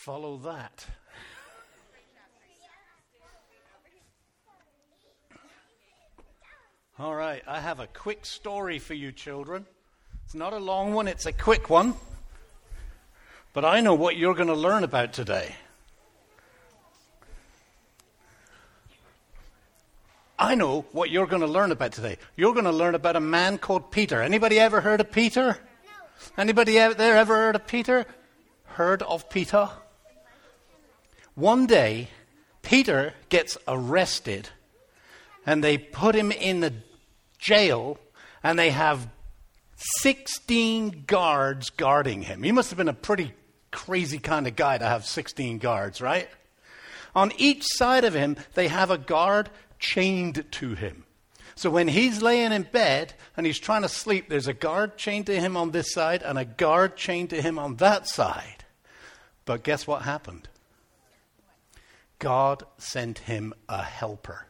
follow that? All right, I have a quick story for you, children. It's not a long one, it's a quick one. But I know what you're going to learn about today. I know what you're going to learn about today. You're going to learn about a man called Peter. Anybody ever heard of Peter? No. Anybody out there ever heard of Peter? Heard of Peter? One day, Peter gets arrested and they put him in the jail and they have 16 guards guarding him. He must have been a pretty crazy kind of guy to have 16 guards, right? On each side of him, they have a guard chained to him. So when he's laying in bed and he's trying to sleep, there's a guard chained to him on this side and a guard chained to him on that side. But guess what happened? God sent him a helper,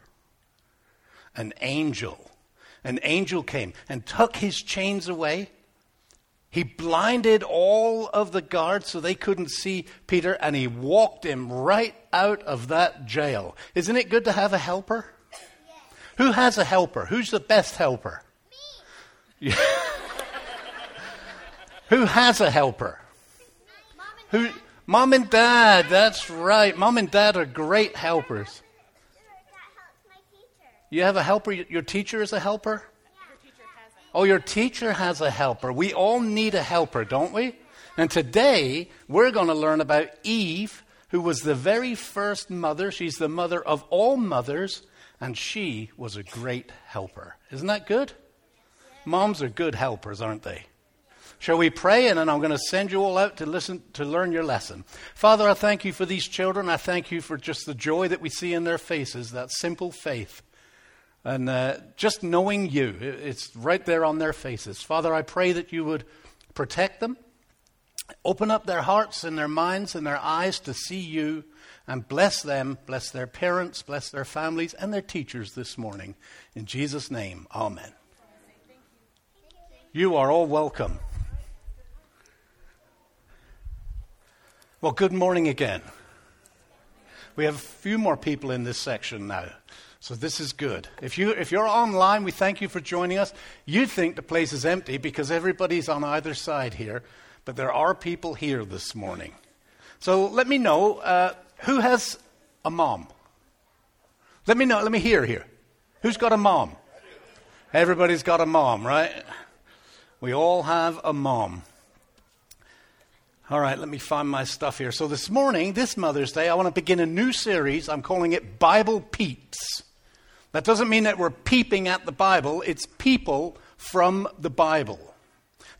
an angel. An angel came and took his chains away. He blinded all of the guards so they couldn't see Peter, and he walked him right out of that jail. Isn't it good to have a helper? Who has a helper? Who's the best helper? Me. Who has a helper? Who? Mom and dad. That's right. Mom and dad are great helpers. You have a helper. Your teacher is a helper. Oh, your teacher has a helper. We all need a helper, don't we? And today we're going to learn about Eve, who was the very first mother. She's the mother of all mothers and she was a great helper. Isn't that good? Moms are good helpers, aren't they? Shall we pray? And then I'm going to send you all out to listen, to learn your lesson. Father, I thank you for these children. I thank you for just the joy that we see in their faces, that simple faith. And uh, just knowing you, it's right there on their faces. Father, I pray that you would protect them, open up their hearts and their minds and their eyes to see you and bless them, bless their parents, bless their families, and their teachers this morning. In Jesus' name, amen. You are all welcome. Well, good morning again. We have a few more people in this section now. So this is good. If, you, if you're online, we thank you for joining us. You think the place is empty because everybody's on either side here, but there are people here this morning. So let me know. Uh, who has a mom? Let me know. Let me hear here. Who's got a mom? Everybody's got a mom, right? We all have a mom. All right, let me find my stuff here. So, this morning, this Mother's Day, I want to begin a new series. I'm calling it Bible Peeps. That doesn't mean that we're peeping at the Bible, it's people from the Bible.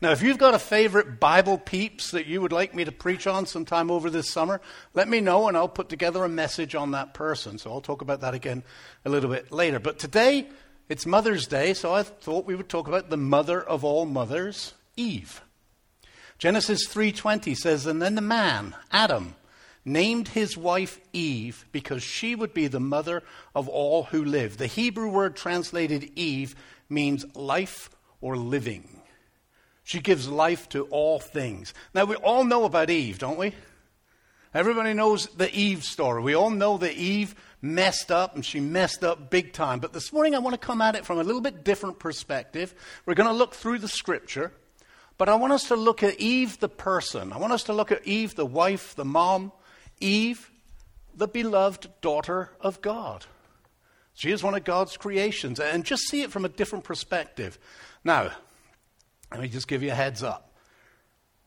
Now, if you've got a favorite Bible peeps that you would like me to preach on sometime over this summer, let me know and I'll put together a message on that person. So I'll talk about that again a little bit later. But today, it's Mother's Day, so I thought we would talk about the mother of all mothers, Eve. Genesis 3:20 says, "And then the man, Adam, named his wife Eve because she would be the mother of all who live." The Hebrew word translated Eve means life or living. She gives life to all things. Now, we all know about Eve, don't we? Everybody knows the Eve story. We all know that Eve messed up and she messed up big time. But this morning I want to come at it from a little bit different perspective. We're going to look through the scripture, but I want us to look at Eve the person. I want us to look at Eve the wife, the mom, Eve the beloved daughter of God. She is one of God's creations, and just see it from a different perspective. Now, let me just give you a heads up.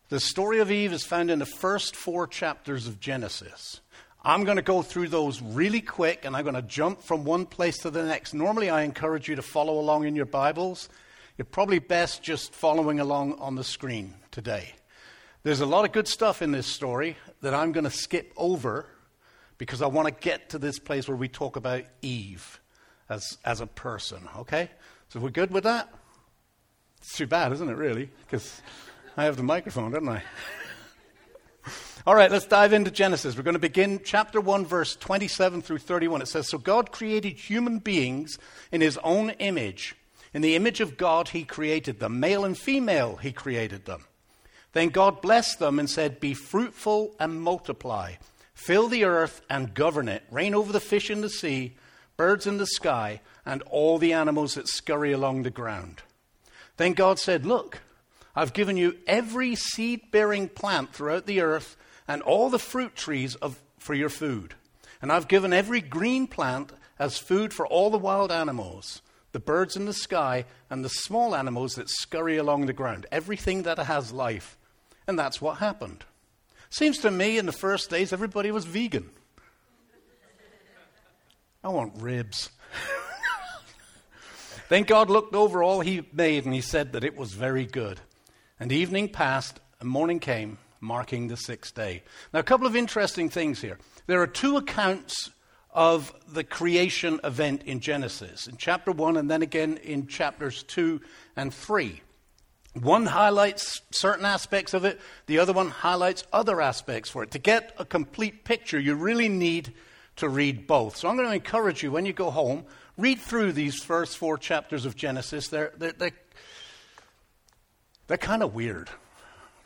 The story of Eve is found in the first four chapters of Genesis. I'm going to go through those really quick and I'm going to jump from one place to the next. Normally, I encourage you to follow along in your Bibles. You're probably best just following along on the screen today. There's a lot of good stuff in this story that I'm going to skip over because I want to get to this place where we talk about Eve as, as a person, okay? So, we're good with that? It's too bad, isn't it, really? Because I have the microphone, don't I? All right, let's dive into Genesis. We're going to begin chapter 1, verse 27 through 31. It says So God created human beings in his own image. In the image of God, he created them. Male and female, he created them. Then God blessed them and said, Be fruitful and multiply, fill the earth and govern it, reign over the fish in the sea, birds in the sky, and all the animals that scurry along the ground. Then God said, Look, I've given you every seed bearing plant throughout the earth and all the fruit trees of, for your food. And I've given every green plant as food for all the wild animals, the birds in the sky, and the small animals that scurry along the ground, everything that has life. And that's what happened. Seems to me in the first days everybody was vegan. I want ribs. then God looked over all he made and he said that it was very good. And evening passed and morning came, marking the sixth day. Now, a couple of interesting things here. There are two accounts of the creation event in Genesis, in chapter 1 and then again in chapters 2 and 3. One highlights certain aspects of it, the other one highlights other aspects for it. To get a complete picture, you really need to read both. So I'm going to encourage you when you go home, read through these first four chapters of Genesis. They're, they're, they're, they're kind of weird.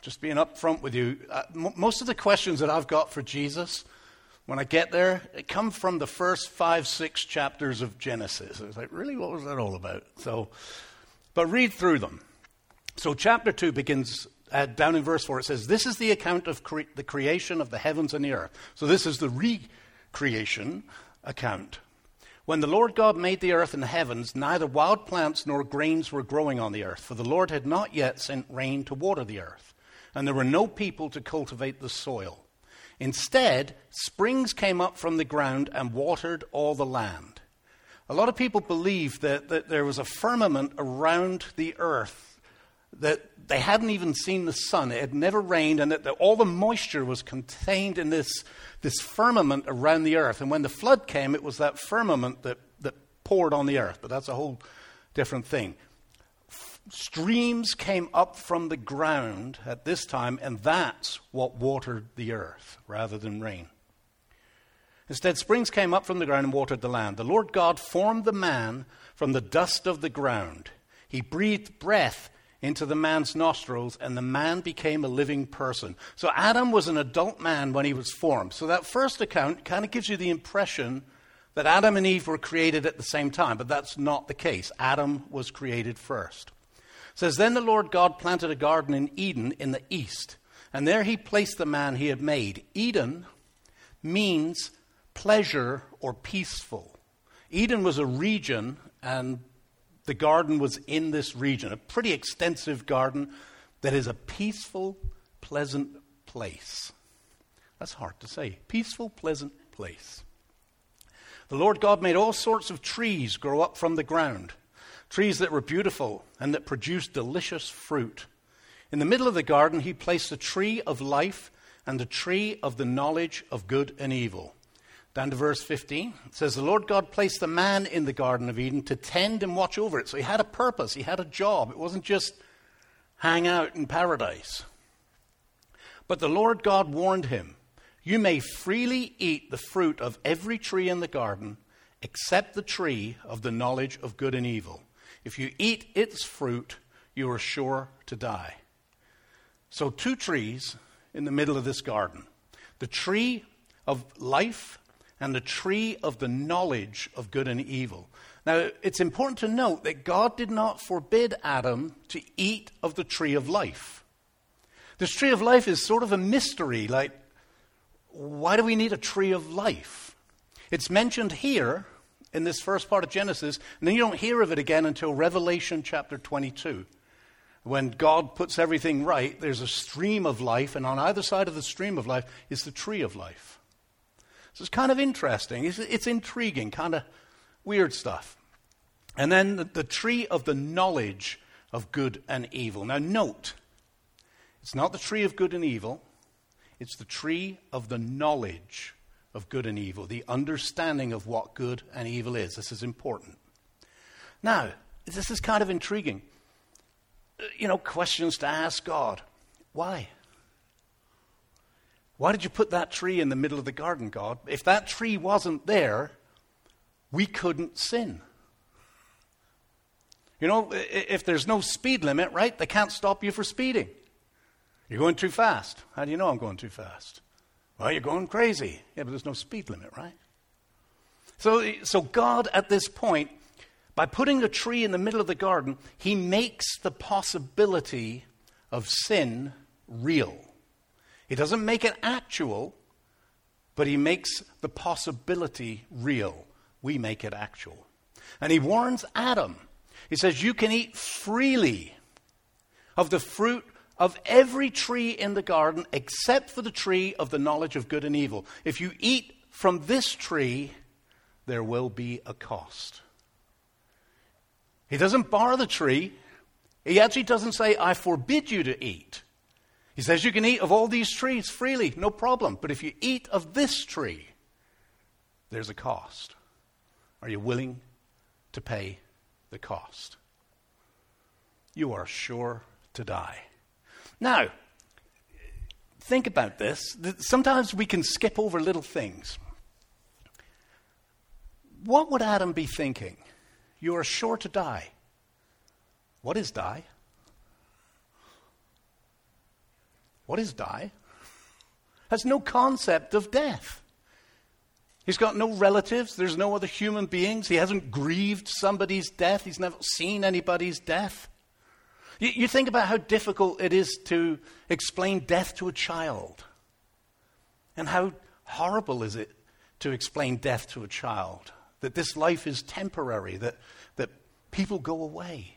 Just being upfront with you. Uh, m- most of the questions that I've got for Jesus when I get there, it come from the first five, six chapters of Genesis. I was like, really, what was that all about? So, but read through them. So, chapter 2 begins uh, down in verse 4. It says, This is the account of cre- the creation of the heavens and the earth. So, this is the recreation account. When the Lord God made the earth and the heavens, neither wild plants nor grains were growing on the earth, for the Lord had not yet sent rain to water the earth, and there were no people to cultivate the soil. Instead, springs came up from the ground and watered all the land. A lot of people believe that, that there was a firmament around the earth that they hadn't even seen the sun. It had never rained, and that the, all the moisture was contained in this, this firmament around the earth. And when the flood came, it was that firmament that, that poured on the earth. But that's a whole different thing. Streams came up from the ground at this time, and that's what watered the earth rather than rain. Instead, springs came up from the ground and watered the land. The Lord God formed the man from the dust of the ground. He breathed breath into the man's nostrils, and the man became a living person. So Adam was an adult man when he was formed. So that first account kind of gives you the impression that Adam and Eve were created at the same time, but that's not the case. Adam was created first. Says, Then the Lord God planted a garden in Eden in the east, and there he placed the man he had made. Eden means pleasure or peaceful. Eden was a region, and the garden was in this region, a pretty extensive garden that is a peaceful, pleasant place. That's hard to say. Peaceful, pleasant place. The Lord God made all sorts of trees grow up from the ground, trees that were beautiful and that produced delicious fruit. In the middle of the garden, he placed a tree of life and a tree of the knowledge of good and evil. Down to verse 15. It says, The Lord God placed the man in the Garden of Eden to tend and watch over it. So he had a purpose, he had a job. It wasn't just hang out in paradise. But the Lord God warned him, You may freely eat the fruit of every tree in the garden, except the tree of the knowledge of good and evil. If you eat its fruit, you are sure to die. So, two trees in the middle of this garden the tree of life and the tree of the knowledge of good and evil. Now, it's important to note that God did not forbid Adam to eat of the tree of life. This tree of life is sort of a mystery. Like, why do we need a tree of life? It's mentioned here in this first part of Genesis, and then you don't hear of it again until Revelation chapter 22. When God puts everything right, there's a stream of life, and on either side of the stream of life is the tree of life. So it's kind of interesting. It's, it's intriguing, kind of weird stuff. And then the, the tree of the knowledge of good and evil. Now, note, it's not the tree of good and evil, it's the tree of the knowledge of good and evil, the understanding of what good and evil is. This is important. Now, this is kind of intriguing. Uh, you know, questions to ask God. Why? Why did you put that tree in the middle of the garden, God? If that tree wasn't there, we couldn't sin. You know, if there's no speed limit, right, they can't stop you for speeding. You're going too fast. How do you know I'm going too fast? Well, you're going crazy. Yeah, but there's no speed limit, right? So, so God, at this point, by putting a tree in the middle of the garden, he makes the possibility of sin real. He doesn't make it actual, but he makes the possibility real. We make it actual. And he warns Adam. He says, You can eat freely of the fruit of every tree in the garden except for the tree of the knowledge of good and evil. If you eat from this tree, there will be a cost. He doesn't bar the tree. He actually doesn't say, I forbid you to eat. He says you can eat of all these trees freely, no problem. But if you eat of this tree, there's a cost. Are you willing to pay the cost? You are sure to die. Now, think about this. Sometimes we can skip over little things. What would Adam be thinking? You are sure to die. What is die? What is die? Has no concept of death. He's got no relatives. There's no other human beings. He hasn't grieved somebody's death. He's never seen anybody's death. You, you, think about how difficult it is to explain death to a child. And how horrible is it to explain death to a child? That this life is temporary, that, that people go away.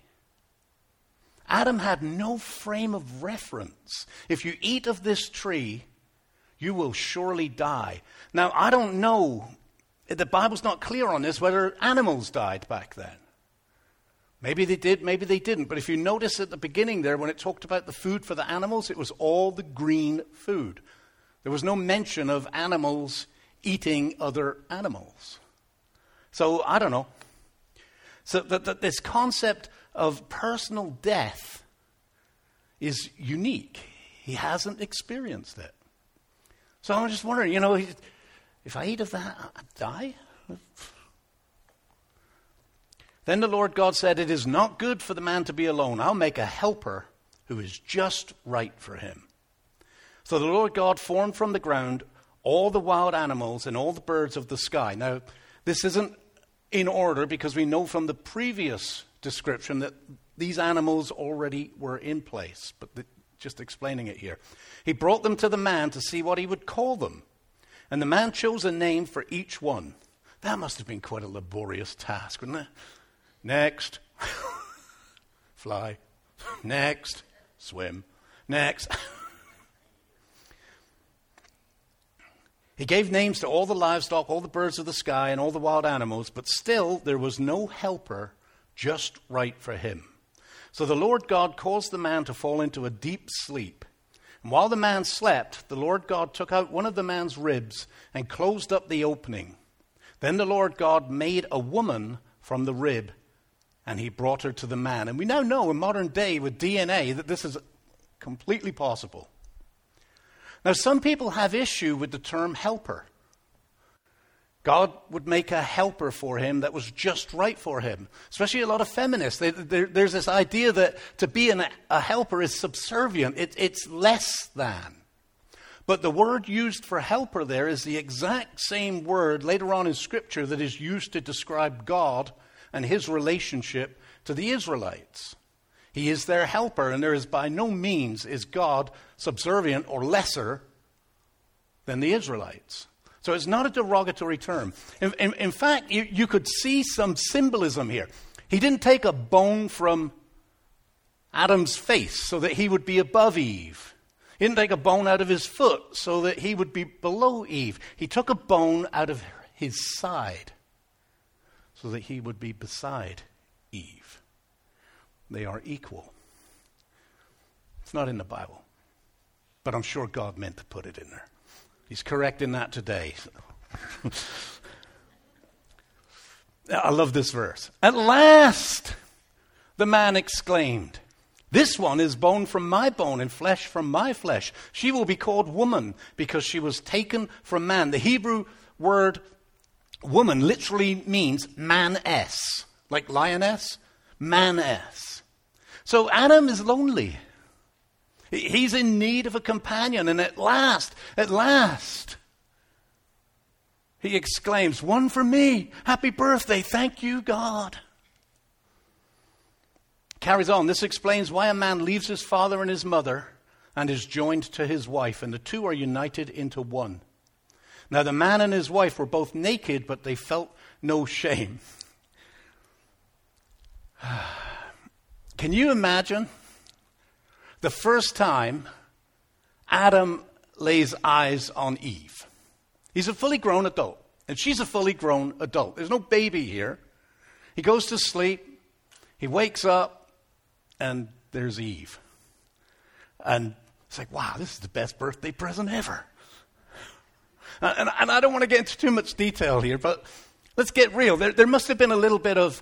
Adam had no frame of reference. If you eat of this tree, you will surely die. Now, I don't know, the Bible's not clear on this, whether animals died back then. Maybe they did, maybe they didn't. But if you notice at the beginning there, when it talked about the food for the animals, it was all the green food. There was no mention of animals eating other animals. So I don't know. So that, that this concept of personal death is unique. He hasn't experienced it. So I'm just wondering, you know, if I eat of that, I die? Then the Lord God said, It is not good for the man to be alone. I'll make a helper who is just right for him. So the Lord God formed from the ground all the wild animals and all the birds of the sky. Now, this isn't in order because we know from the previous description that these animals already were in place, but the, just explaining it here. He brought them to the man to see what he would call them. And the man chose a name for each one. That must have been quite a laborious task, wouldn't it? Next, fly. Next, swim. Next. he gave names to all the livestock, all the birds of the sky, and all the wild animals, but still there was no helper just right for him. So the Lord God caused the man to fall into a deep sleep. And while the man slept, the Lord God took out one of the man's ribs and closed up the opening. Then the Lord God made a woman from the rib, and he brought her to the man. And we now know in modern day with DNA that this is completely possible. Now, some people have issue with the term helper. God would make a helper for him that was just right for him. Especially a lot of feminists. They, there's this idea that to be an, a helper is subservient, it, it's less than. But the word used for helper there is the exact same word later on in Scripture that is used to describe God and his relationship to the Israelites. He is their helper, and there is by no means is God subservient or lesser than the Israelites. So it's not a derogatory term. In, in, in fact, you, you could see some symbolism here. He didn't take a bone from Adam's face so that he would be above Eve. He didn't take a bone out of his foot so that he would be below Eve. He took a bone out of his side so that he would be beside Eve. They are equal. It's not in the Bible, but I'm sure God meant to put it in there. He's correcting that today. I love this verse. At last, the man exclaimed, This one is bone from my bone and flesh from my flesh. She will be called woman because she was taken from man. The Hebrew word woman literally means man-s, like lioness, man-s. So Adam is lonely. He's in need of a companion, and at last, at last, he exclaims, One for me! Happy birthday! Thank you, God! Carries on. This explains why a man leaves his father and his mother and is joined to his wife, and the two are united into one. Now, the man and his wife were both naked, but they felt no shame. Can you imagine the first time Adam lays eyes on Eve? He's a fully grown adult, and she's a fully grown adult. There's no baby here. He goes to sleep, he wakes up, and there's Eve. And it's like, wow, this is the best birthday present ever. Uh, and, and I don't want to get into too much detail here, but let's get real. There, there must have been a little bit of.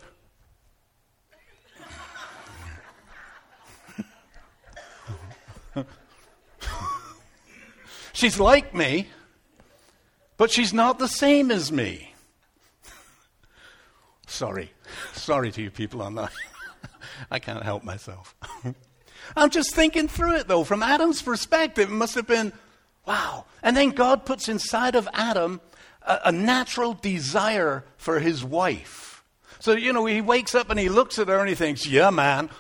she's like me, but she's not the same as me. Sorry. Sorry to you people on that. I can't help myself. I'm just thinking through it, though. From Adam's perspective, it must have been Wow. And then God puts inside of Adam a, a natural desire for his wife. So, you know, he wakes up and he looks at her and he thinks, yeah, man.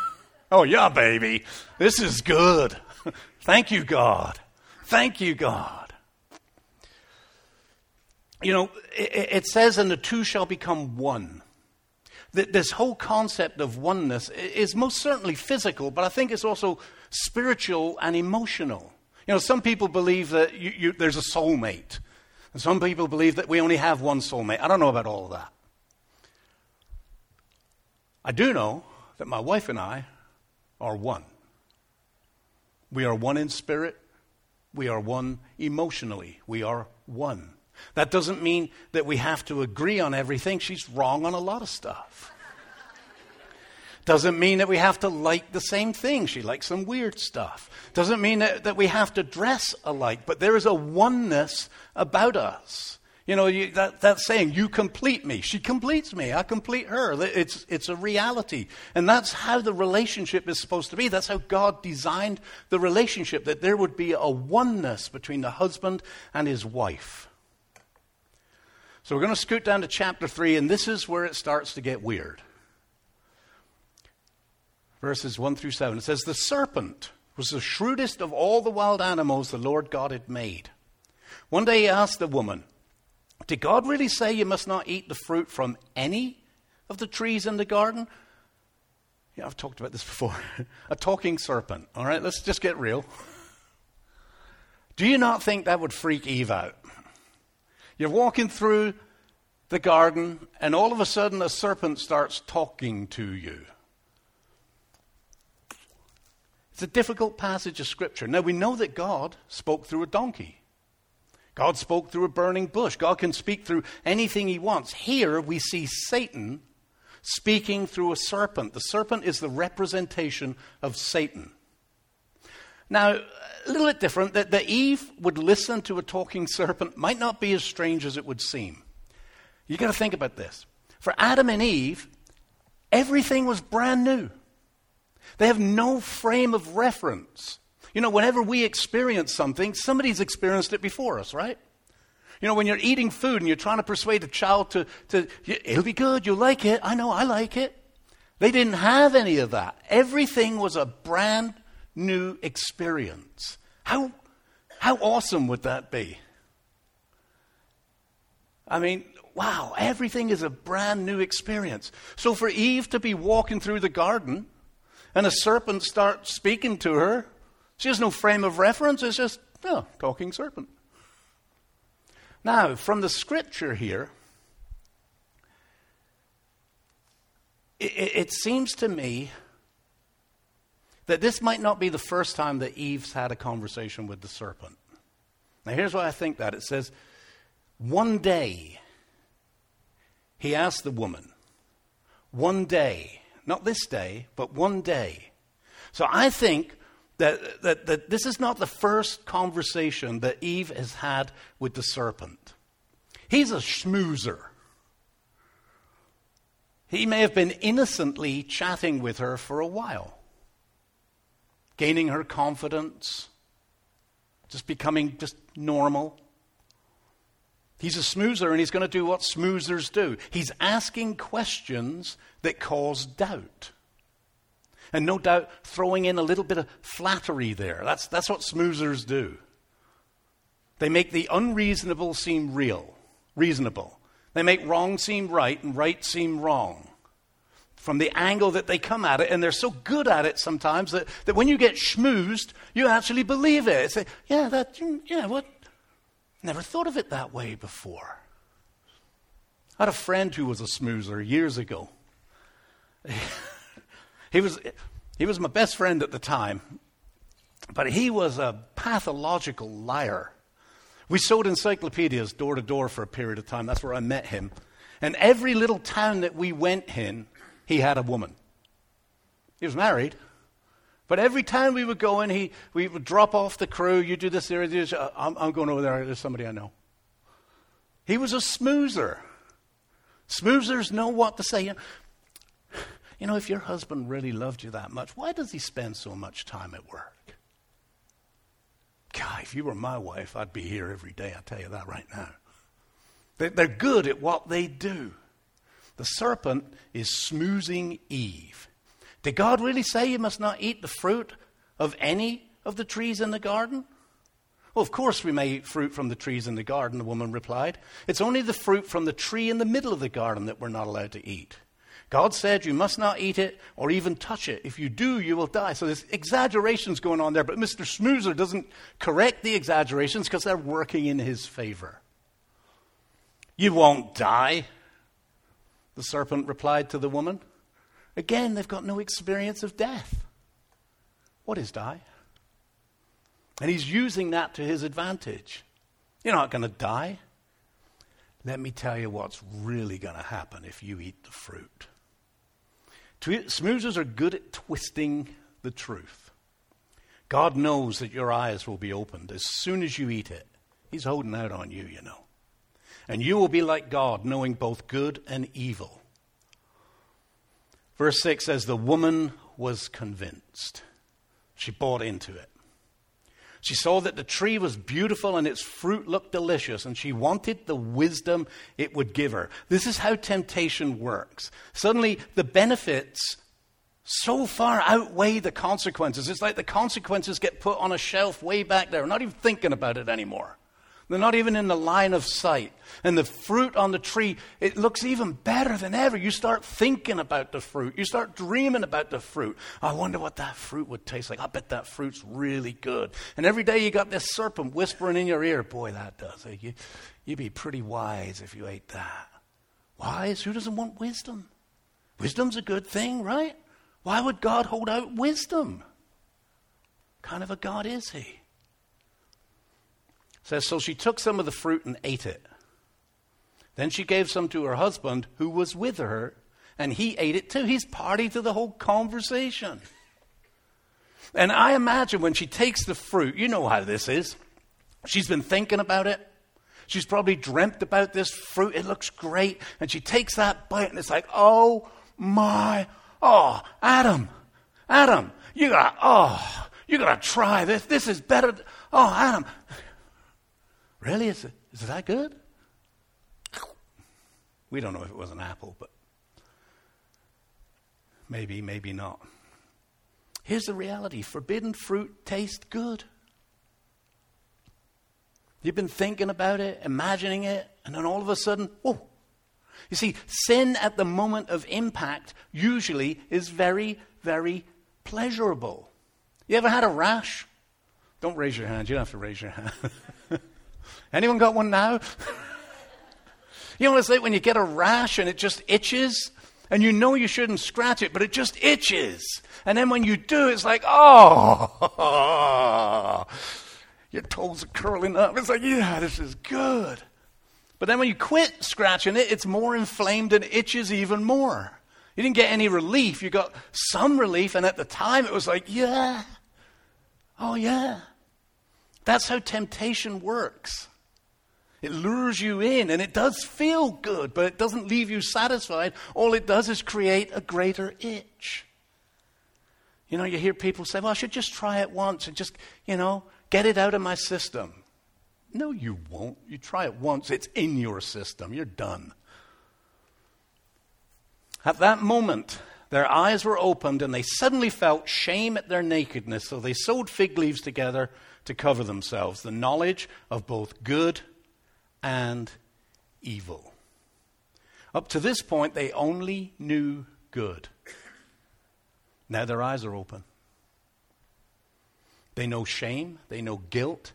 oh, yeah, baby. This is good. Thank you, God. Thank you, God. You know, it, it says, and the two shall become one. This whole concept of oneness is most certainly physical, but I think it's also spiritual and emotional. You know, some people believe that you, you, there's a soulmate, and some people believe that we only have one soulmate. I don't know about all of that. I do know that my wife and I are one. We are one in spirit, we are one emotionally, we are one. That doesn't mean that we have to agree on everything. She's wrong on a lot of stuff. Doesn't mean that we have to like the same thing. She likes some weird stuff. Doesn't mean that, that we have to dress alike, but there is a oneness about us. You know, you, that, that saying, you complete me. She completes me. I complete her. It's, it's a reality. And that's how the relationship is supposed to be. That's how God designed the relationship, that there would be a oneness between the husband and his wife. So we're going to scoot down to chapter 3, and this is where it starts to get weird verses 1 through 7. It says, The serpent was the shrewdest of all the wild animals the Lord God had made. One day he asked the woman, Did God really say you must not eat the fruit from any of the trees in the garden? Yeah, I've talked about this before. a talking serpent. All right, let's just get real. Do you not think that would freak Eve out? You're walking through the garden, and all of a sudden a serpent starts talking to you. It's a difficult passage of Scripture. Now, we know that God spoke through a donkey. God spoke through a burning bush. God can speak through anything he wants. Here we see Satan speaking through a serpent. The serpent is the representation of Satan. Now, a little bit different, that, that Eve would listen to a talking serpent might not be as strange as it would seem. You've got to think about this. For Adam and Eve, everything was brand new. They have no frame of reference. You know, whenever we experience something, somebody's experienced it before us, right? You know, when you're eating food and you're trying to persuade a child to, to it'll be good, you'll like it. I know, I like it. They didn't have any of that. Everything was a brand new experience. How, how awesome would that be? I mean, wow, everything is a brand new experience. So for Eve to be walking through the garden, and a serpent starts speaking to her. She has no frame of reference, it's just, oh, talking serpent. Now, from the scripture here, it, it, seems to me that this might not be the first time that Eve's had a conversation with the serpent. Now, here's why I think that. It says, one day, he asked the woman, one day, not this day, but one day. So I think that, that, that this is not the first conversation that Eve has had with the serpent. He's a schmoozer. He may have been innocently chatting with her for a while. gaining her confidence, just becoming just normal. He's a smoozer and he's going to do what smoozers do. He's asking questions that cause doubt. And no doubt throwing in a little bit of flattery there. That's, that's what smoozers do. They make the unreasonable seem real, reasonable. They make wrong seem right and right seem wrong. From the angle that they come at it, and they're so good at it sometimes that, that when you get schmoozed, you actually believe it. Yeah, that, yeah, what? Never thought of it that way before. I had a friend who was a smoozer years ago. he, was, he was my best friend at the time, but he was a pathological liar. We sold encyclopedias door to door for a period of time. That's where I met him. And every little town that we went in, he had a woman. He was married, but every time we would go in, he, we would drop off the crew. You do this, there, this. Uh, I'm, I'm going over there. There's somebody I know. He was a smoozer. Smoozers know what to say. You know, if your husband really loved you that much, why does he spend so much time at work? God, if you were my wife, I'd be here every day. I'll tell you that right now. They're good at what they do. The serpent is smoozing Eve. Did God really say you must not eat the fruit of any of the trees in the garden? Well, of course we may eat fruit from the trees in the garden, the woman replied. It's only the fruit from the tree in the middle of the garden that we're not allowed to eat. God said you must not eat it or even touch it. If you do, you will die. So there's exaggerations going on there, but Mr. Smoozer doesn't correct the exaggerations because they're working in his favor. You won't die, the serpent replied to the woman. Again, they've got no experience of death. What is die? And he's using that to his advantage. You're not going to die. Let me tell you what's really going to happen if you eat the fruit. Smoozers are good at twisting the truth. God knows that your eyes will be opened as soon as you eat it. He's holding out on you, you know. And you will be like God, knowing both good and evil. Verse 6 says, The woman was convinced. She bought into it. She saw that the tree was beautiful and its fruit looked delicious, and she wanted the wisdom it would give her. This is how temptation works. Suddenly, the benefits so far outweigh the consequences. It's like the consequences get put on a shelf way back there. We're not even thinking about it anymore. They're not even in the line of sight. And the fruit on the tree, it looks even better than ever. You start thinking about the fruit. You start dreaming about the fruit. I wonder what that fruit would taste like. I bet that fruit's really good. And every day you got this serpent whispering in your ear, boy, that does it. You, you'd be pretty wise if you ate that. Wise? Who doesn't want wisdom? Wisdom's a good thing, right? Why would God hold out wisdom? What kind of a God is he? Says, So she took some of the fruit and ate it. Then she gave some to her husband who was with her, and he ate it too. He's party to the whole conversation. And I imagine when she takes the fruit, you know how this is. She's been thinking about it. She's probably dreamt about this fruit. It looks great. And she takes that bite, and it's like, oh my, oh, Adam, Adam, you got, oh, you got to try this. This is better. Oh, Adam, Really? Is it, is that good? We don't know if it was an apple, but maybe, maybe not. Here's the reality forbidden fruit tastes good. You've been thinking about it, imagining it, and then all of a sudden, whoa. You see, sin at the moment of impact usually is very, very pleasurable. You ever had a rash? Don't raise your hand. You don't have to raise your hand. Anyone got one now? you know what it's like when you get a rash and it just itches? And you know you shouldn't scratch it, but it just itches. And then when you do, it's like, oh, your toes are curling up. It's like, yeah, this is good. But then when you quit scratching it, it's more inflamed and itches even more. You didn't get any relief. You got some relief, and at the time it was like, yeah, oh, yeah. That's how temptation works. It lures you in and it does feel good, but it doesn't leave you satisfied. All it does is create a greater itch. You know, you hear people say, well, I should just try it once and just, you know, get it out of my system. No, you won't. You try it once, it's in your system. You're done. At that moment, their eyes were opened and they suddenly felt shame at their nakedness, so they sewed fig leaves together to cover themselves. The knowledge of both good and evil. Up to this point, they only knew good. Now their eyes are open. They know shame, they know guilt,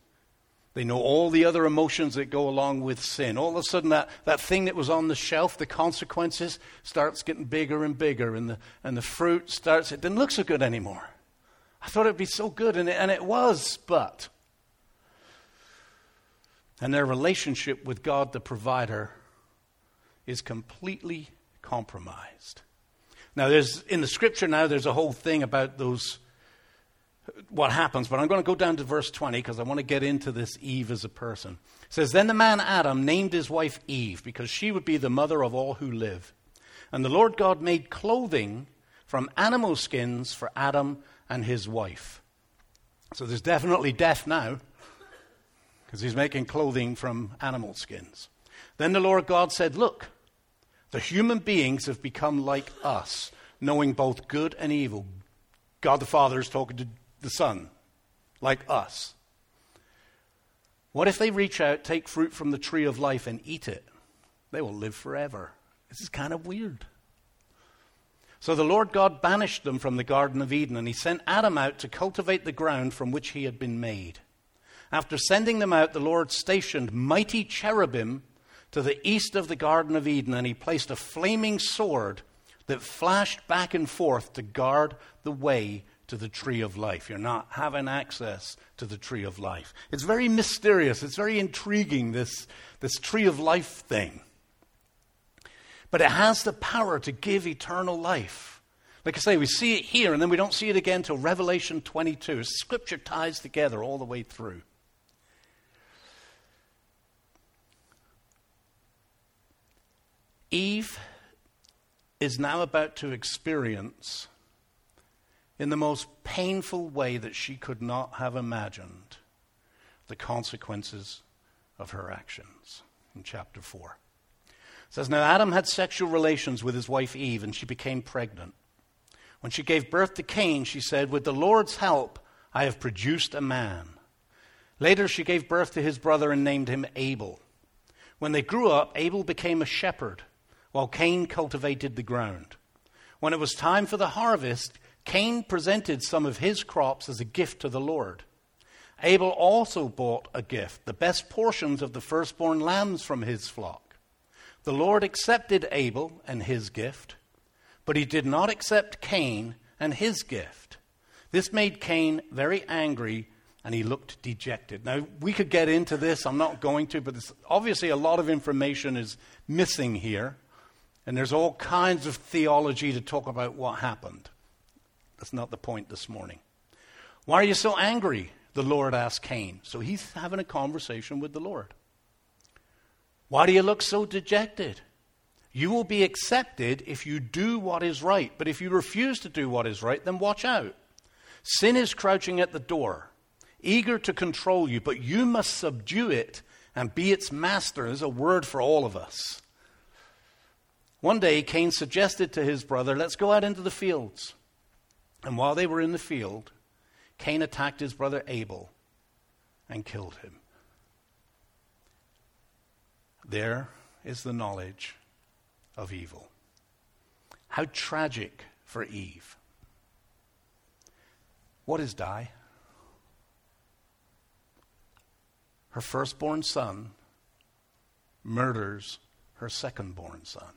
they know all the other emotions that go along with sin. All of a sudden, that, that thing that was on the shelf, the consequences, starts getting bigger and bigger, and the, and the fruit starts, it didn't look so good anymore. I thought it'd be so good, and it, and it was, but. And their relationship with God, the provider, is completely compromised. Now, there's, in the scripture now, there's a whole thing about those, what happens, but I'm going to go down to verse 20 because I want to get into this Eve as a person. It says, Then the man Adam named his wife Eve because she would be the mother of all who live. And the Lord God made clothing from animal skins for Adam and his wife. So there's definitely death now because he's making clothing from animal skins. Then the Lord God said, Look, the human beings have become like us, knowing both good and evil. God the Father is talking to the Son, like us. What if they reach out, take fruit from the tree of life, and eat it? They will live forever. This is kind of weird. So the Lord God banished them from the Garden of Eden, and he sent Adam out to cultivate the ground from which he had been made. After sending them out, the Lord stationed mighty cherubim to the east of the Garden of Eden, and he placed a flaming sword that flashed back and forth to guard the way to the tree of life. You're not having access to the tree of life. It's very mysterious, it's very intriguing, this, this tree of life thing. But it has the power to give eternal life. Like I say, we see it here, and then we don't see it again until Revelation 22. Scripture ties together all the way through. Eve is now about to experience, in the most painful way that she could not have imagined, the consequences of her actions in chapter 4. Says, Now Adam had sexual relations with his wife Eve, and she became pregnant. When she gave birth to Cain, she said, With the Lord's help, I have produced a man. Later, she gave birth to his brother and named him Abel. When they grew up, Abel became a shepherd while Cain cultivated the ground. When it was time for the harvest, Cain presented some of his crops as a gift to the Lord. Abel also brought a gift, the best portions of the firstborn lambs from his flock. The Lord accepted Abel and his gift, but he did not accept Cain and his gift. This made Cain very angry and he looked dejected. Now, we could get into this, I'm not going to, but obviously a lot of information is missing here. And there's all kinds of theology to talk about what happened. That's not the point this morning. Why are you so angry? The Lord asked Cain. So he's having a conversation with the Lord. Why do you look so dejected? You will be accepted if you do what is right. But if you refuse to do what is right, then watch out. Sin is crouching at the door, eager to control you, but you must subdue it and be its master, is a word for all of us. One day, Cain suggested to his brother, Let's go out into the fields. And while they were in the field, Cain attacked his brother Abel and killed him. There is the knowledge of evil. How tragic for Eve. What is die? Her firstborn son murders her secondborn son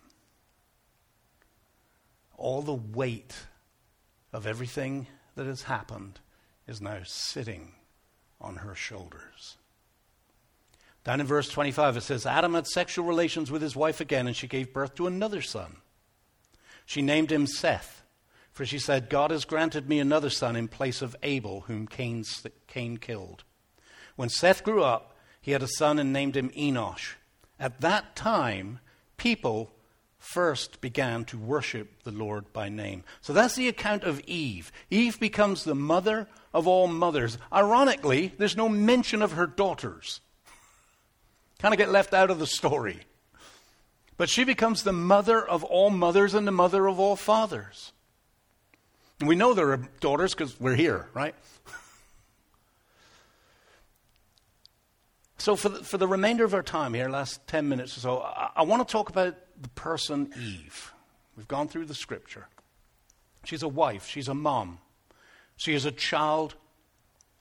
all the weight of everything that has happened is now sitting on her shoulders. Down in verse 25, it says Adam had sexual relations with his wife again, and she gave birth to another son. She named him Seth, for she said, God has granted me another son in place of Abel, whom Cain, Cain killed. When Seth grew up, he had a son and named him Enosh. At that time, people first began to worship the Lord by name. So that's the account of Eve. Eve becomes the mother of all mothers. Ironically, there's no mention of her daughters. Kind of get left out of the story. But she becomes the mother of all mothers and the mother of all fathers. And we know there are daughters because we're here, right? So, for the, for the remainder of our time here, last 10 minutes or so, I, I want to talk about the person Eve. We've gone through the scripture. She's a wife, she's a mom, she is a child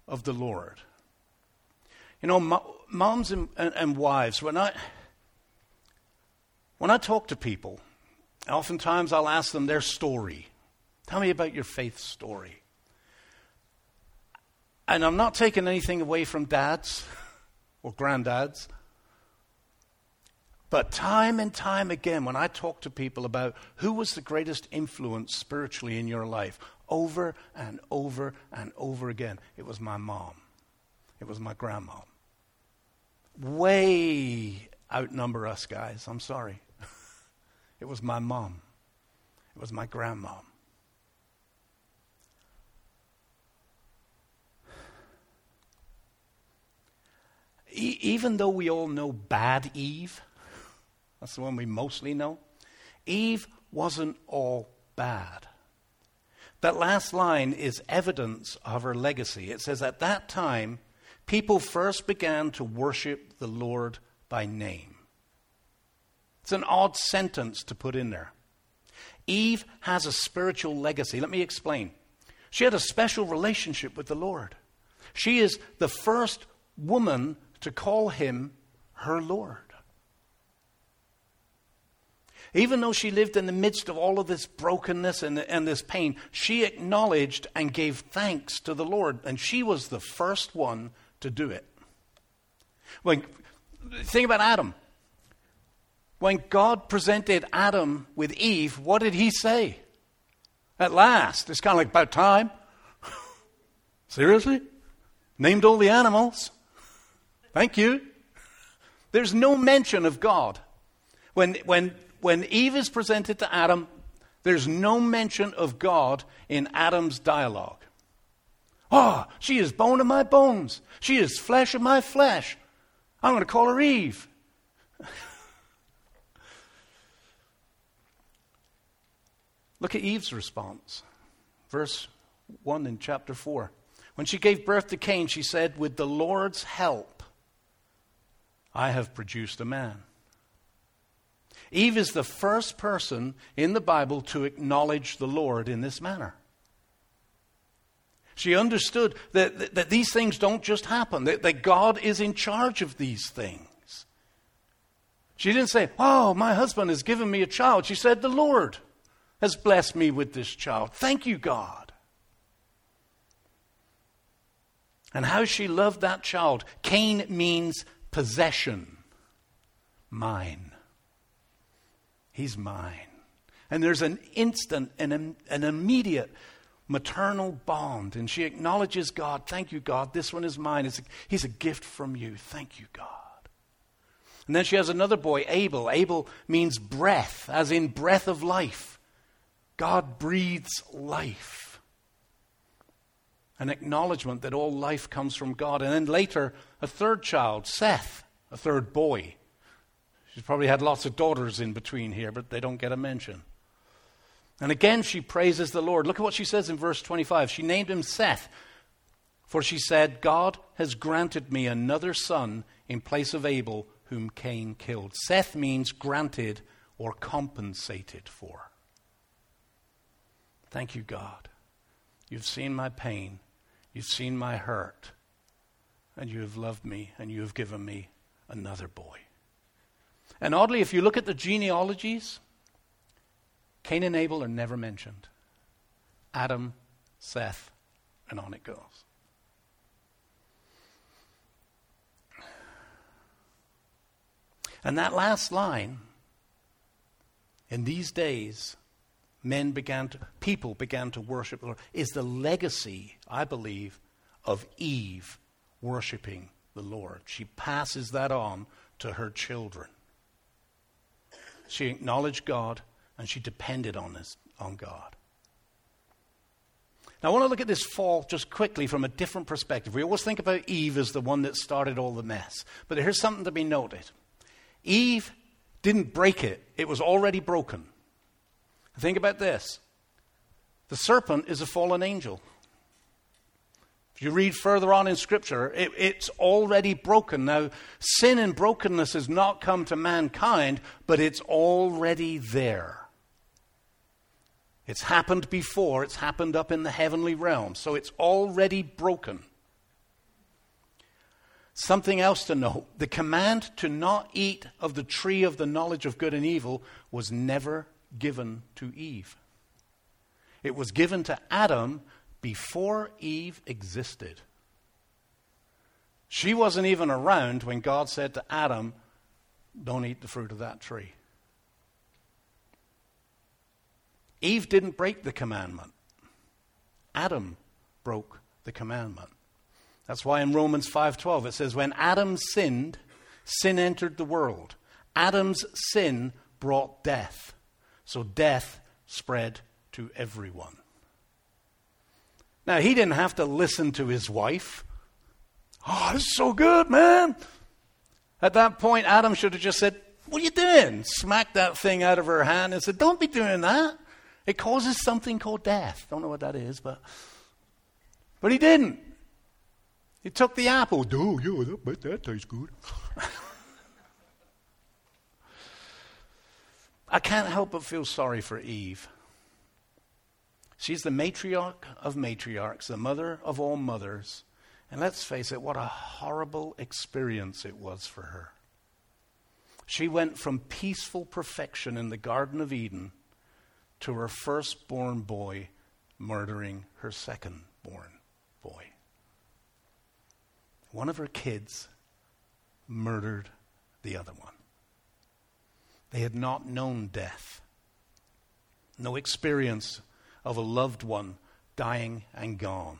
of the Lord. You know, mo- moms and, and, and wives, when I, when I talk to people, oftentimes I'll ask them their story. Tell me about your faith story. And I'm not taking anything away from dads or granddads. But time and time again, when I talk to people about who was the greatest influence spiritually in your life, over and over and over again, it was my mom. It was my grandma. Way outnumber us guys. I'm sorry. it was my mom. It was my grandma. E- even though we all know bad Eve, that's the one we mostly know, Eve wasn't all bad. That last line is evidence of her legacy. It says, At that time, people first began to worship the Lord by name. It's an odd sentence to put in there. Eve has a spiritual legacy. Let me explain. She had a special relationship with the Lord. She is the first woman to call him her Lord. Even though she lived in the midst of all of this brokenness and, and this pain, she acknowledged and gave thanks to the Lord, and she was the first one to do it. When, think about Adam. When God presented Adam with Eve, what did he say? At last. It's kind of like about time. Seriously? Named all the animals. Thank you. There's no mention of God. When, when, when Eve is presented to Adam, there's no mention of God in Adam's dialogue. Oh, she is bone of my bones. She is flesh of my flesh. I'm going to call her Eve. Look at Eve's response. Verse 1 in chapter 4. When she gave birth to Cain, she said, With the Lord's help, I have produced a man. Eve is the first person in the Bible to acknowledge the Lord in this manner. She understood that, that, that these things don't just happen, that, that God is in charge of these things. She didn't say, Oh, my husband has given me a child. She said, The Lord has blessed me with this child. Thank you, God. And how she loved that child. Cain means possession. Mine. He's mine. And there's an instant, an, an immediate maternal bond. And she acknowledges God. Thank you, God. This one is mine. A, he's a gift from you. Thank you, God. And then she has another boy, Abel. Abel means breath, as in breath of life. God breathes life. An acknowledgement that all life comes from God. And then later, a third child, Seth, a third boy. She's probably had lots of daughters in between here, but they don't get a mention. And again, she praises the Lord. Look at what she says in verse 25. She named him Seth, for she said, God has granted me another son in place of Abel, whom Cain killed. Seth means granted or compensated for. Thank you, God. You've seen my pain, you've seen my hurt, and you have loved me, and you have given me another boy. And oddly, if you look at the genealogies, Cain and Abel are never mentioned. Adam, Seth, and on it goes. And that last line, in these days, men began to, people began to worship the Lord, is the legacy, I believe, of Eve worshiping the Lord. She passes that on to her children. she acknowledged God, and she depended on, his, on God. Now, I want to look at this fall just quickly from a different perspective. We always think about Eve as the one that started all the mess. But here's something to be noted Eve didn't break it, it was already broken. Think about this the serpent is a fallen angel. If you read further on in Scripture, it, it's already broken. Now, sin and brokenness has not come to mankind, but it's already there. It's happened before, it's happened up in the heavenly realm, so it's already broken. Something else to note the command to not eat of the tree of the knowledge of good and evil was never given to Eve. It was given to Adam before Eve existed. She wasn't even around when God said to Adam, Don't eat the fruit of that tree. Eve didn't break the commandment. Adam broke the commandment. That's why in Romans 5:12 it says when Adam sinned, sin entered the world. Adam's sin brought death. So death spread to everyone. Now, he didn't have to listen to his wife. Oh, is so good, man. At that point, Adam should have just said, What are you doing? Smacked that thing out of her hand and said, Don't be doing that. It causes something called death. Don't know what that is, but. But he didn't. He took the apple. Oh, yeah, that, that tastes good. I can't help but feel sorry for Eve. She's the matriarch of matriarchs, the mother of all mothers. And let's face it, what a horrible experience it was for her. She went from peaceful perfection in the Garden of Eden to her firstborn boy murdering her secondborn boy. One of her kids murdered the other one. They had not known death, no experience of a loved one dying and gone.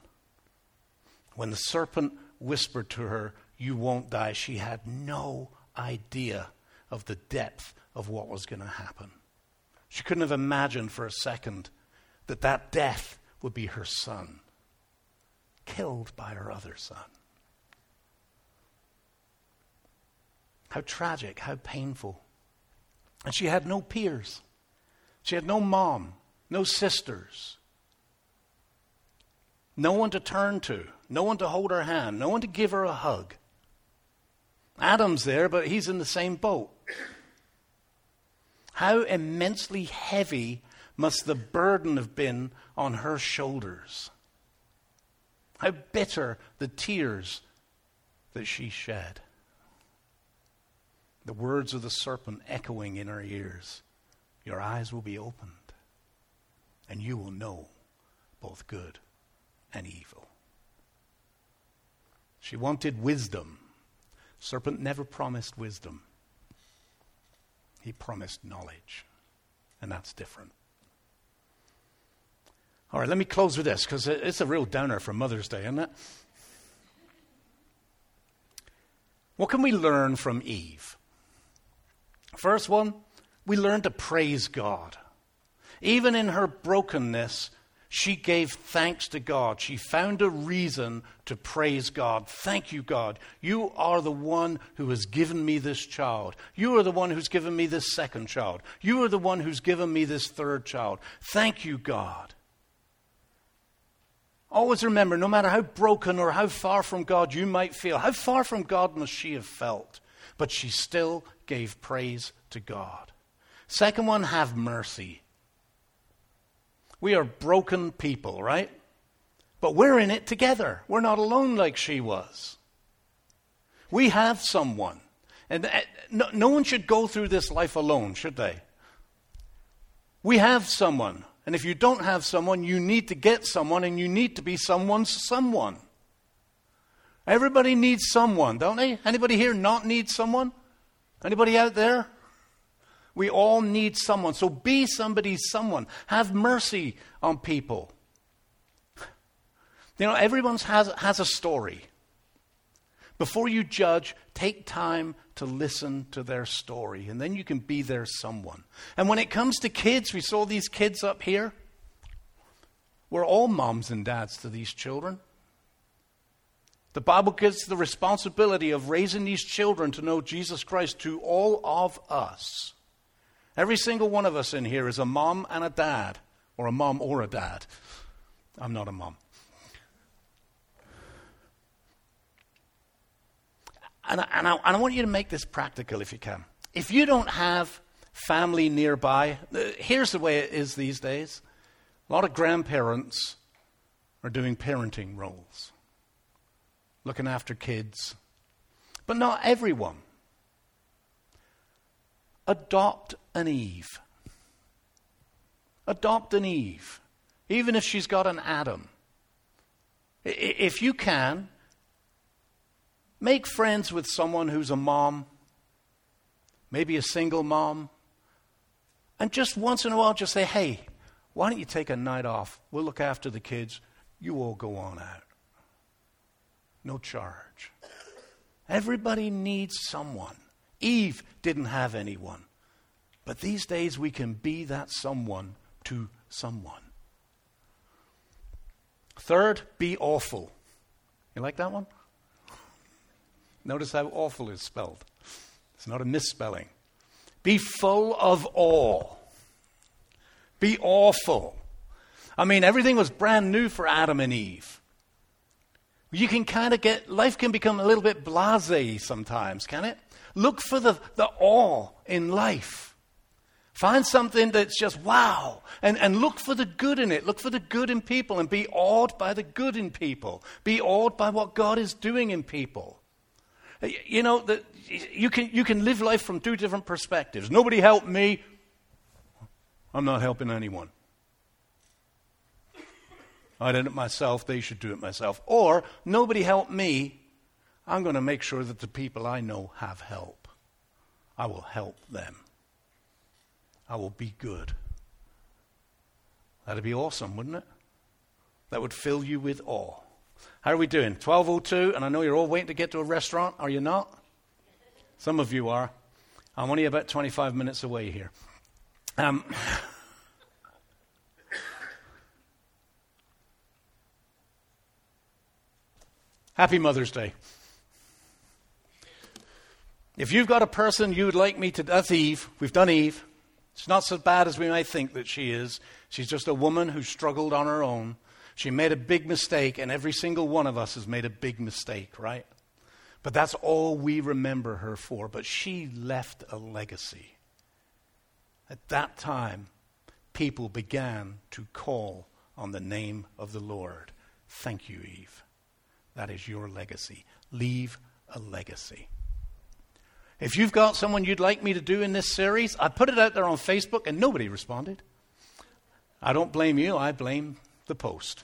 When the serpent whispered to her, You won't die, she had no idea of the depth of what was going to happen. She couldn't have imagined for a second that that death would be her son, killed by her other son. How tragic, how painful. And she had no peers. She had no mom, no sisters, no one to turn to, no one to hold her hand, no one to give her a hug. Adam's there, but he's in the same boat. How immensely heavy must the burden have been on her shoulders? How bitter the tears that she shed. The words of the serpent echoing in her ears Your eyes will be opened and you will know both good and evil. She wanted wisdom. Serpent never promised wisdom. He promised knowledge. And that's different. All right, let me close with this because it's a real downer for Mother's Day, isn't it? What can we learn from Eve? First one, we learn to praise God. Even in her brokenness, she gave thanks to God. She found a reason to praise God. Thank you, God. You are the one who has given me this child. You are the one who's given me this second child. You are the one who's given me this third child. Thank you, God. Always remember no matter how broken or how far from God you might feel, how far from God must she have felt? But she still gave praise to God. Second one, have mercy. We are broken people, right? But we're in it together. We're not alone like she was. We have someone. And uh, no, no one should go through this life alone, should they? We have someone. And if you don't have someone, you need to get someone, and you need to be someone's someone. Everybody needs someone, don't they? Anybody here not need someone? Anybody out there? We all need someone. So be somebody's someone. Have mercy on people. You know, everyone has, has a story. Before you judge, take time to listen to their story, and then you can be their someone. And when it comes to kids, we saw these kids up here. We're all moms and dads to these children. The Bible gives the responsibility of raising these children to know Jesus Christ to all of us. Every single one of us in here is a mom and a dad, or a mom or a dad. I'm not a mom. And I, and, I, and I want you to make this practical if you can. If you don't have family nearby, uh, here's the way it is these days a lot of grandparents are doing parenting roles, looking after kids, but not everyone. Adopt an Eve. Adopt an Eve, even if she's got an Adam. If you can, Make friends with someone who's a mom, maybe a single mom, and just once in a while just say, hey, why don't you take a night off? We'll look after the kids. You all go on out. No charge. Everybody needs someone. Eve didn't have anyone. But these days we can be that someone to someone. Third, be awful. You like that one? Notice how awful is spelled. It's not a misspelling. Be full of awe. Be awful. I mean, everything was brand new for Adam and Eve. You can kind of get, life can become a little bit blase sometimes, can it? Look for the, the awe in life. Find something that's just wow. And, and look for the good in it. Look for the good in people and be awed by the good in people. Be awed by what God is doing in people. You know, the, you, can, you can live life from two different perspectives. Nobody helped me. I'm not helping anyone. I did it myself. They should do it myself. Or, nobody helped me. I'm going to make sure that the people I know have help. I will help them. I will be good. That'd be awesome, wouldn't it? That would fill you with awe. How are we doing? 1202, and I know you're all waiting to get to a restaurant, are you not? Some of you are. I'm only about 25 minutes away here. Um, Happy Mother's Day. If you've got a person you would like me to, that's Eve. We've done Eve. It's not so bad as we might think that she is. She's just a woman who struggled on her own. She made a big mistake, and every single one of us has made a big mistake, right? But that's all we remember her for. But she left a legacy. At that time, people began to call on the name of the Lord. Thank you, Eve. That is your legacy. Leave a legacy. If you've got someone you'd like me to do in this series, I put it out there on Facebook and nobody responded. I don't blame you, I blame the post.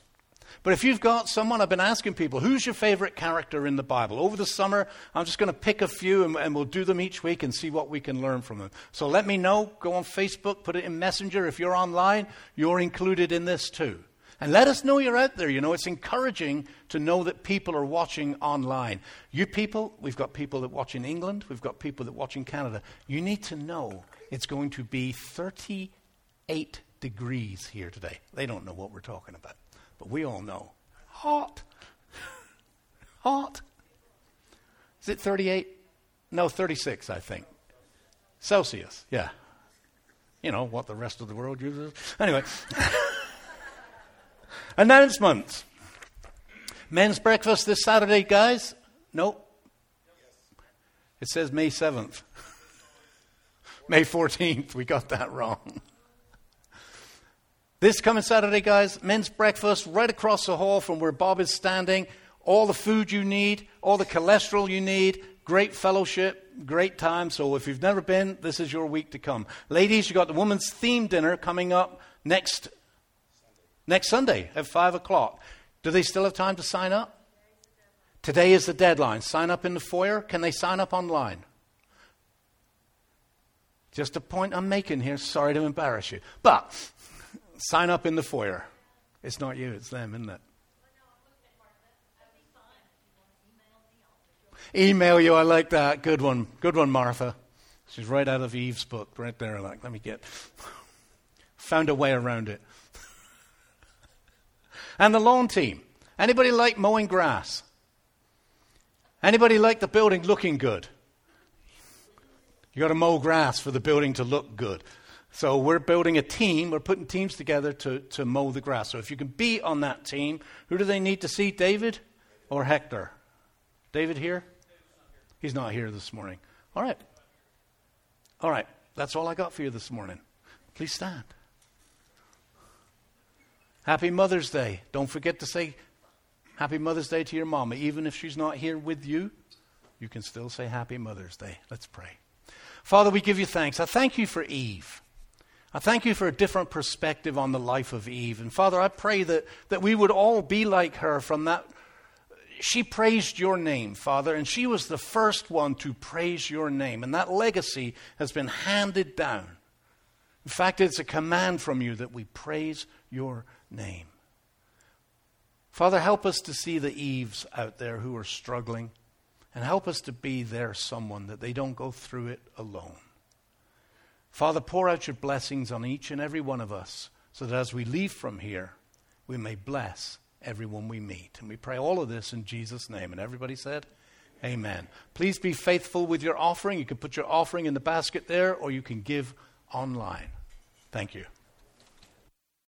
But if you've got someone, I've been asking people, who's your favorite character in the Bible? Over the summer, I'm just going to pick a few and, and, we'll do them each week and see what we can learn from them. So let me know. Go on Facebook, put it in Messenger. If you're online, you're included in this too. And let us know you're out there. You know, it's encouraging to know that people are watching online. You people, we've got people that watch in England, we've got people that watch in Canada. You need to know it's going to be 38 degrees here today. They don't know what we're talking about, but we all know. Hot. Hot. Is it 38? No, 36, I think. Celsius, yeah. You know, what the rest of the world uses. Anyway. Announcements. Men's breakfast this Saturday, guys? Nope. It says May 7th. May 14th. We got that wrong. This coming Saturday, guys, men's breakfast right across the hall from where Bob is standing. All the food you need, all the cholesterol you need, great fellowship, great time. So if you've never been, this is your week to come. Ladies, you've got the women's theme dinner coming up next next Sunday at five o'clock. Do they still have time to sign up? Today is the deadline. Sign up in the foyer. Can they sign up online? Just a point I'm making here. Sorry to embarrass you. But sign up in the foyer. It's not you, it's them, isn't it? email you. I like that. Good one. Good one, Martha. She's right out of Eve's book, right there. Like, let me get. Found a way around it. And the lawn team. Anybody like mowing grass? Anybody like the building looking good? You got to mow grass for the building to look good. So we're building a team. We're putting teams together to, to mow the grass. So if you can be on that team, who do they need to see? David or Hector? David here? He's not here this morning. All right. All right. That's all I got for you this morning. Please stand. Happy Mother's Day. Don't forget to say Happy Mother's Day to your mama. Even if she's not here with you, you can still say Happy Mother's Day. Let's pray. Father, we give you thanks. I thank you for Eve. I thank you for a different perspective on the life of Eve. And Father, I pray that, that we would all be like her from that. She praised your name, Father, and she was the first one to praise your name. And that legacy has been handed down. In fact, it's a command from you that we praise your name. Father, help us to see the Eves out their who are struggling, and help us to be there someone that they don't go through it alone. Father, pour out your blessings on each and every one of us so that as we leave from here, we may bless everyone we meet. And we pray all of this in Jesus' name. And everybody said, Amen. Please be faithful with your offering. You can put your offering in the basket there, or you can give online. Thank you.